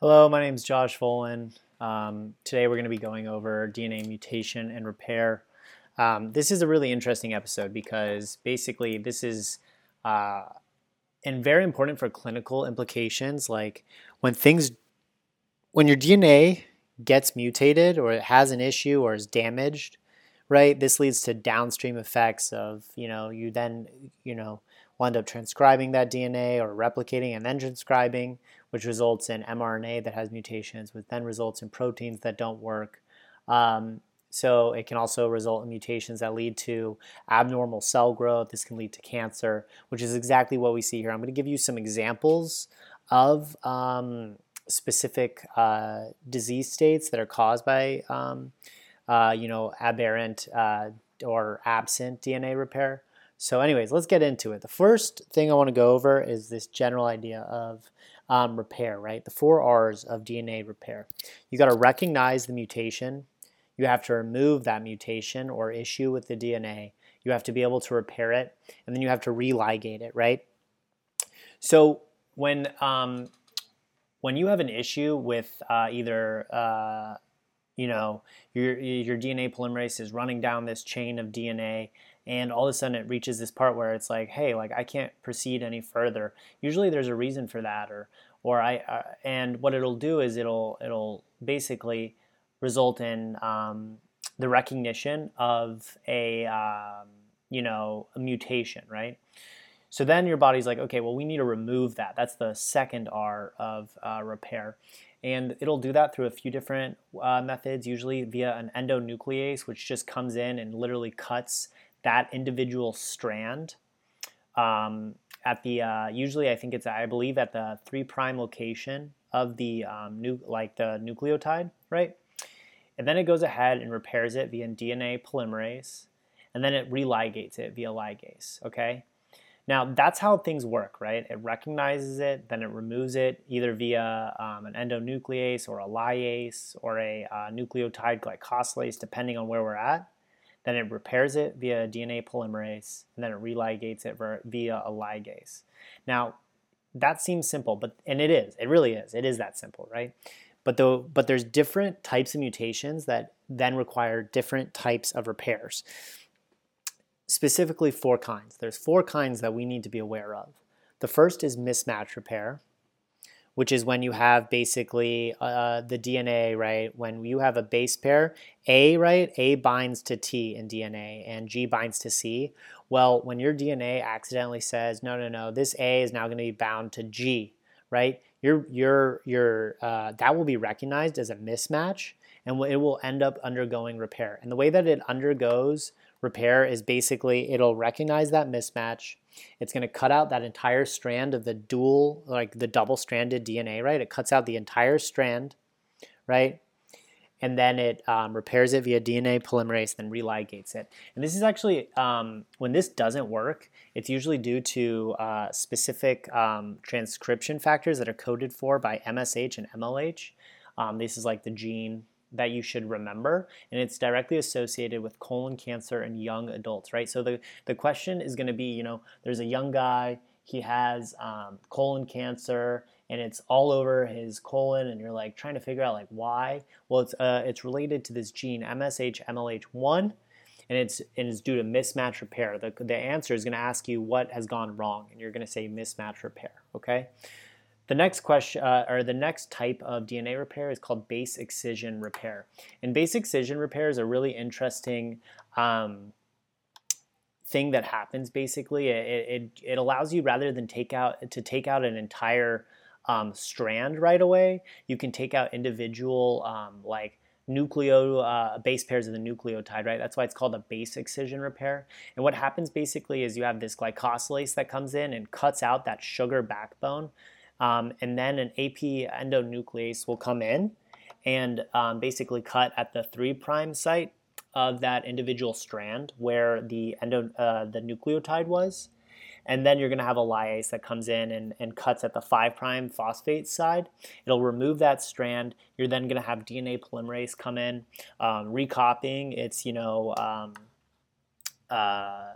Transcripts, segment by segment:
Hello, my name is Josh Folan. Um, today we're going to be going over DNA mutation and repair. Um, this is a really interesting episode because basically this is uh, and very important for clinical implications. Like when things, when your DNA gets mutated or it has an issue or is damaged, right? This leads to downstream effects of you know you then you know will end up transcribing that DNA or replicating and then transcribing, which results in mRNA that has mutations, which then results in proteins that don't work. Um, so it can also result in mutations that lead to abnormal cell growth. This can lead to cancer, which is exactly what we see here. I'm going to give you some examples of um, specific uh, disease states that are caused by, um, uh, you know, aberrant uh, or absent DNA repair. So, anyways, let's get into it. The first thing I want to go over is this general idea of um, repair, right? The four R's of DNA repair. You got to recognize the mutation. You have to remove that mutation or issue with the DNA. You have to be able to repair it, and then you have to religate it, right? So when um, when you have an issue with uh, either uh, you know your your DNA polymerase is running down this chain of DNA and all of a sudden it reaches this part where it's like hey like i can't proceed any further. Usually there's a reason for that or or i uh, and what it'll do is it'll it'll basically result in um, the recognition of a um, you know a mutation right? So then your body's like okay well we need to remove that. That's the second r of uh, repair. And it'll do that through a few different uh, methods usually via an endonuclease which just comes in and literally cuts that individual strand um, at the uh, usually I think it's I believe at the three prime location of the um, nu- like the nucleotide, right? And then it goes ahead and repairs it via DNA polymerase, and then it religates it via ligase. Okay. Now that's how things work, right? It recognizes it, then it removes it either via um, an endonuclease or a lyase or a uh, nucleotide glycosylase, depending on where we're at. Then it repairs it via DNA polymerase, and then it religates it via a ligase. Now, that seems simple, but and it is. It really is. It is that simple, right? But though, but there's different types of mutations that then require different types of repairs. Specifically, four kinds. There's four kinds that we need to be aware of. The first is mismatch repair which is when you have basically uh, the DNA, right? When you have a base pair, A, right? A binds to T in DNA and G binds to C. Well, when your DNA accidentally says, no, no, no, this A is now going to be bound to G, right? Your, your, your, uh, that will be recognized as a mismatch and it will end up undergoing repair. And the way that it undergoes repair is basically it'll recognize that mismatch. It's going to cut out that entire strand of the dual, like the double stranded DNA, right? It cuts out the entire strand, right? And then it um, repairs it via DNA polymerase, then religates it. And this is actually, um, when this doesn't work, it's usually due to uh, specific um, transcription factors that are coded for by MSH and MLH. Um, this is like the gene that you should remember, and it's directly associated with colon cancer in young adults, right? So the, the question is going to be, you know, there's a young guy, he has um, colon cancer, and it's all over his colon, and you're like trying to figure out like why. Well, it's uh, it's related to this gene MSH MLH1, and it's and it's due to mismatch repair. The the answer is going to ask you what has gone wrong, and you're going to say mismatch repair. Okay. The next question, uh, or the next type of DNA repair is called base excision repair. And base excision repair is a really interesting um, thing that happens. Basically, it, it, it allows you rather than take out to take out an entire um, strand right away, you can take out individual um, like nucleo uh, base pairs of the nucleotide, right? That's why it's called a base excision repair. And what happens basically is you have this glycosylase that comes in and cuts out that sugar backbone um, and then an AP endonuclease will come in and um, basically cut at the 3' prime site of that individual strand where the, endo, uh, the nucleotide was. And then you're going to have a lyase that comes in and, and cuts at the 5' prime phosphate side. It'll remove that strand. You're then going to have DNA polymerase come in, um, recopying its, you know, um, uh,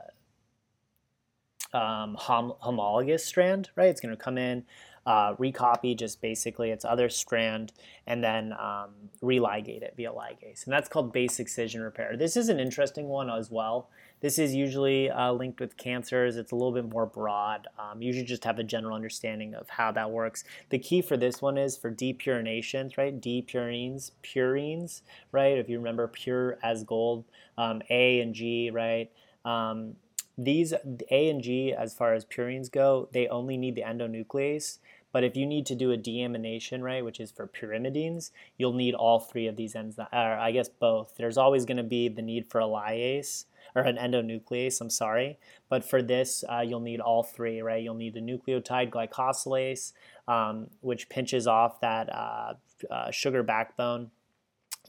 um, hom- homologous strand, right? It's going to come in, uh, recopy just basically its other strand and then um, religate it via ligase. And that's called base excision repair. This is an interesting one as well. This is usually uh, linked with cancers. It's a little bit more broad. Um, you should just have a general understanding of how that works. The key for this one is for depurinations, right? Depurines, purines, right? If you remember pure as gold, um, A and G, right? Um, these A and G, as far as purines go, they only need the endonuclease. But if you need to do a deamination, right, which is for pyrimidines, you'll need all three of these enzymes, or I guess both. There's always going to be the need for a lyase or an endonuclease, I'm sorry. But for this, uh, you'll need all three, right? You'll need the nucleotide glycosylase, um, which pinches off that uh, uh, sugar backbone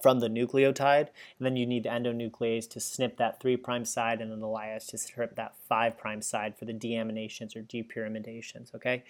from the nucleotide, and then you need the endonuclease to snip that 3' prime side, and then the lyase to strip that 5' prime side for the deaminations or depurimidations, okay?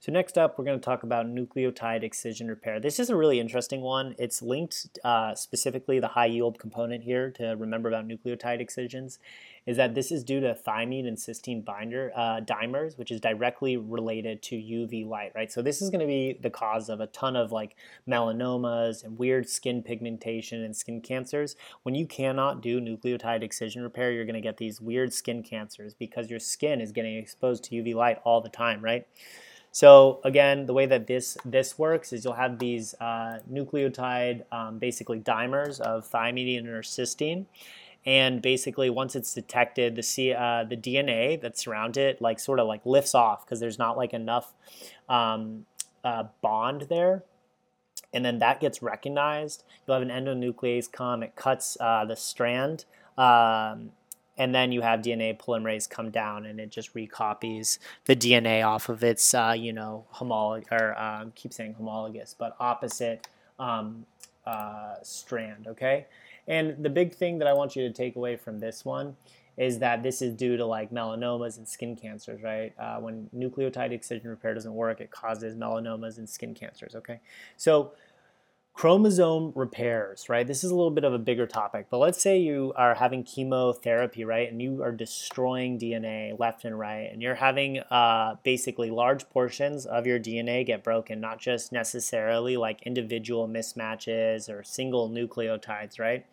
So next up, we're going to talk about nucleotide excision repair. This is a really interesting one. It's linked uh, specifically the high yield component here to remember about nucleotide excisions, is that this is due to thymine and cysteine binder uh, dimers, which is directly related to UV light, right? So this is going to be the cause of a ton of like melanomas and weird skin pigmentation and skin cancers. When you cannot do nucleotide excision repair, you're going to get these weird skin cancers because your skin is getting exposed to UV light all the time, right? So again, the way that this this works is you'll have these uh, nucleotide, um, basically dimers of thymine or cysteine, and basically once it's detected the C, uh, the DNA that's around it like sort of like lifts off because there's not like enough um, uh, bond there. And then that gets recognized. You'll have an endonuclease come. It cuts uh, the strand um, and then you have DNA polymerase come down and it just recopies the DNA off of its uh, you know homolog or um, keep saying homologous but opposite um, uh, strand okay and the big thing that I want you to take away from this one is that this is due to like melanomas and skin cancers, right? Uh, when nucleotide excision repair doesn't work, it causes melanomas and skin cancers, okay? So chromosome repairs, right? This is a little bit of a bigger topic, but let's say you are having chemotherapy, right? And you are destroying DNA left and right, and you're having uh, basically large portions of your DNA get broken, not just necessarily like individual mismatches or single nucleotides, right?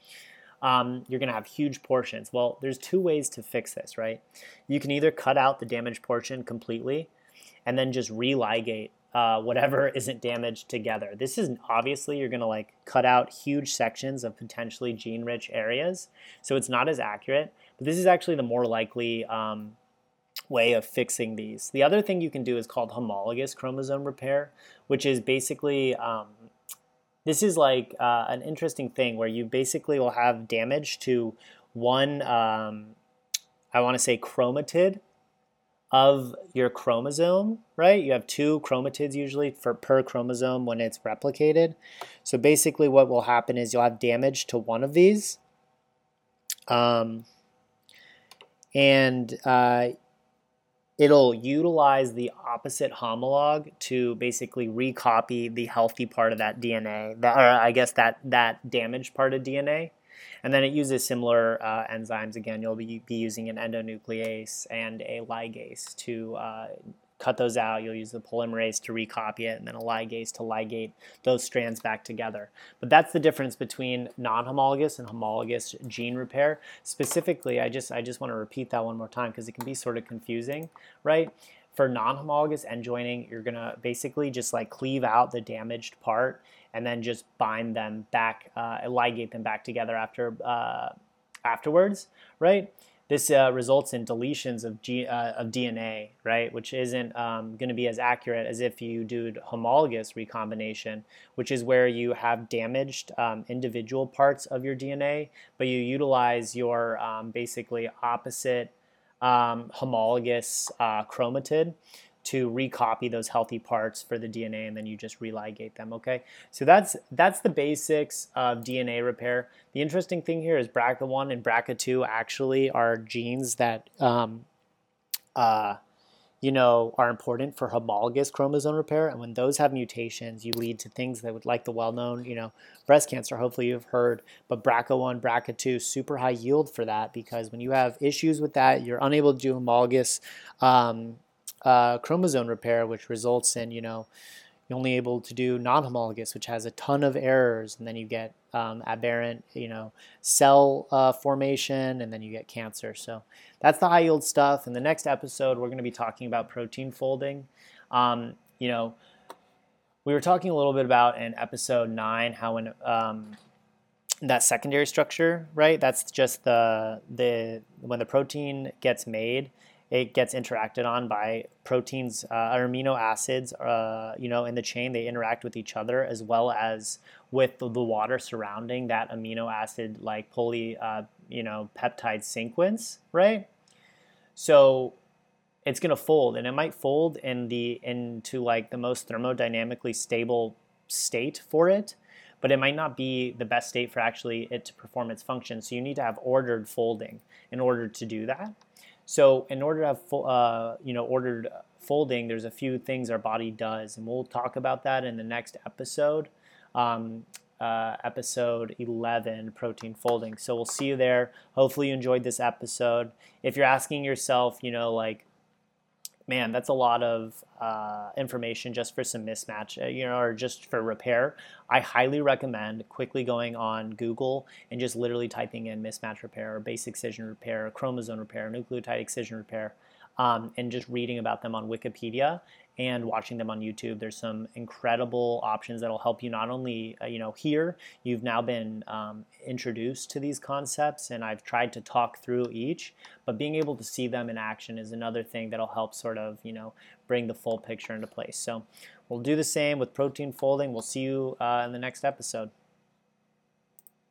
Um, you're going to have huge portions. Well, there's two ways to fix this, right? You can either cut out the damaged portion completely and then just religate uh, whatever isn't damaged together. This is obviously you're going to like cut out huge sections of potentially gene rich areas, so it's not as accurate. But this is actually the more likely um, way of fixing these. The other thing you can do is called homologous chromosome repair, which is basically um, this is like uh, an interesting thing where you basically will have damage to one. Um, I want to say chromatid of your chromosome, right? You have two chromatids usually for per chromosome when it's replicated. So basically what will happen is you'll have damage to one of these. Um, and uh, it'll utilize the opposite homolog to basically recopy the healthy part of that DNA, that, or I guess that, that damaged part of DNA. And then it uses similar uh, enzymes. Again, you'll be, be using an endonuclease and a ligase to uh, cut those out. You'll use the polymerase to recopy it, and then a ligase to ligate those strands back together. But that's the difference between non-homologous and homologous gene repair. Specifically, I just I just want to repeat that one more time because it can be sort of confusing, right? For non-homologous end joining, you're gonna basically just like cleave out the damaged part and then just bind them back, uh, ligate them back together after uh, afterwards, right? This uh, results in deletions of, G, uh, of DNA, right, which isn't um, going to be as accurate as if you do homologous recombination, which is where you have damaged um, individual parts of your DNA, but you utilize your um, basically opposite um, homologous uh, chromatid to recopy those healthy parts for the DNA and then you just religate them, okay? So that's that's the basics of DNA repair. The interesting thing here is BRCA1 and BRCA2 actually are genes that um, uh, you know, are important for homologous chromosome repair. And when those have mutations, you lead to things that would like the well-known, you know, breast cancer, hopefully you've heard, but BRCA1, BRCA2, super high yield for that because when you have issues with that, you're unable to do homologous um, uh, chromosome repair, which results in, you know, you're only able to do non-homologous, which has a ton of errors, and then you get um, aberrant, you know, cell uh, formation, and then you get cancer. So that's the high yield stuff. In the next episode, we're going to be talking about protein folding. Um, you know, we were talking a little bit about in episode nine how when um, that secondary structure, right? That's just the the when the protein gets made, it gets interacted on by proteins uh, or amino acids, uh, you know, in the chain. They interact with each other as well as with the, water surrounding that amino acid, like poly, uh, you know, peptide sequence, right? So it's going to fold and it might fold in the into like the most thermodynamically stable state for it but it might not be the best state for actually it to perform its function so you need to have ordered folding in order to do that so in order to have uh, you know ordered folding there's a few things our body does and we'll talk about that in the next episode. Um, uh, episode 11 protein folding. So we'll see you there. Hopefully you enjoyed this episode. If you're asking yourself you know like man, that's a lot of uh, information just for some mismatch, uh, you know, or just for repair. I highly recommend quickly going on Google and just literally typing in mismatch repair or base excision repair, or chromosome repair, or nucleotide excision repair, um, and just reading about them on Wikipedia and watching them on YouTube. There's some incredible options that'll help you not only uh, you know here you've now been um, introduced to these concepts and I've tried to talk through each, but being able to see them in action is another thing that'll help sort of you know bring the full picture into place. So we'll do the same with protein folding. We'll see you uh, in the next episode.